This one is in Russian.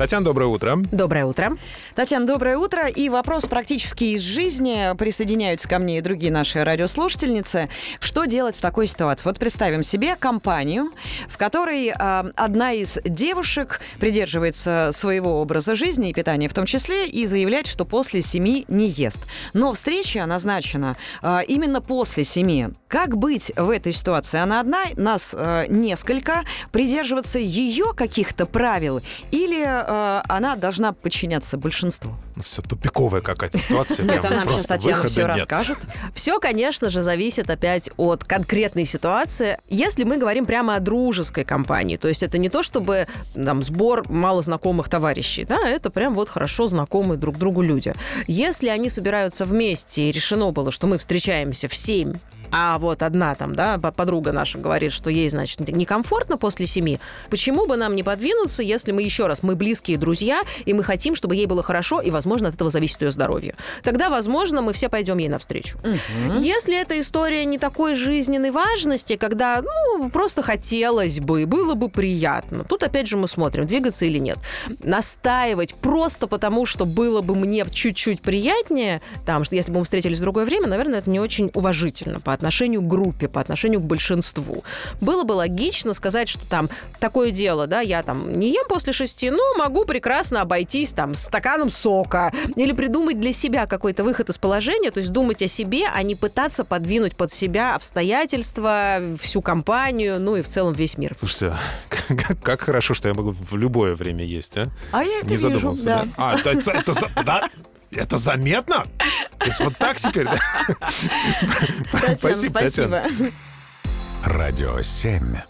Татьяна, доброе утро. Доброе утро. Татьяна, доброе утро. И вопрос практически из жизни. Присоединяются ко мне и другие наши радиослушательницы. Что делать в такой ситуации? Вот представим себе компанию, в которой э, одна из девушек придерживается своего образа жизни и питания в том числе и заявляет, что после семи не ест. Но встреча назначена э, именно после семи. Как быть в этой ситуации? Она одна, нас э, несколько. Придерживаться ее каких-то правил или э, она должна подчиняться большинству? Ну, Все тупиковая какая-то ситуация. Это прям нам сейчас Татьяна все нет. расскажет. Все, конечно же, зависит опять от конкретной ситуации. Если мы говорим прямо о дружеской компании, то есть это не то, чтобы там сбор малознакомых товарищей, да, это прям вот хорошо знакомые друг другу люди. Если они собираются вместе и решено было, что мы встречаемся в 7, а вот одна там, да, по- подруга наша говорит, что ей, значит, некомфортно после семи, почему бы нам не подвинуться, если мы еще раз, мы близкие друзья, и мы хотим, чтобы ей было хорошо, и, возможно, от этого зависит ее здоровье. Тогда, возможно, мы все пойдем ей навстречу. Если эта история не такой жизненной важности, когда, ну, просто хотелось бы, было бы приятно, тут, опять же, мы смотрим, двигаться или нет. Настаивать просто потому, что было бы мне чуть-чуть приятнее, там, что если бы мы встретились в другое время, наверное, это не очень уважительно по отношению к группе, по отношению к большинству. Было бы логично сказать, что там такое дело, да, я там не ем после шести, но могу прекрасно обойтись там стаканом сока или придумать для себя какой-то выход из положения, то есть думать о себе, а не пытаться подвинуть под себя обстоятельства, всю компанию, ну и в целом весь мир. Слушайте, как, как хорошо, что я могу в любое время есть, а? А я это Не вижу, задумался, да. да? А, это, это- это да? Это заметно? То есть вот так теперь, да? Спасибо, спасибо. Радио 7.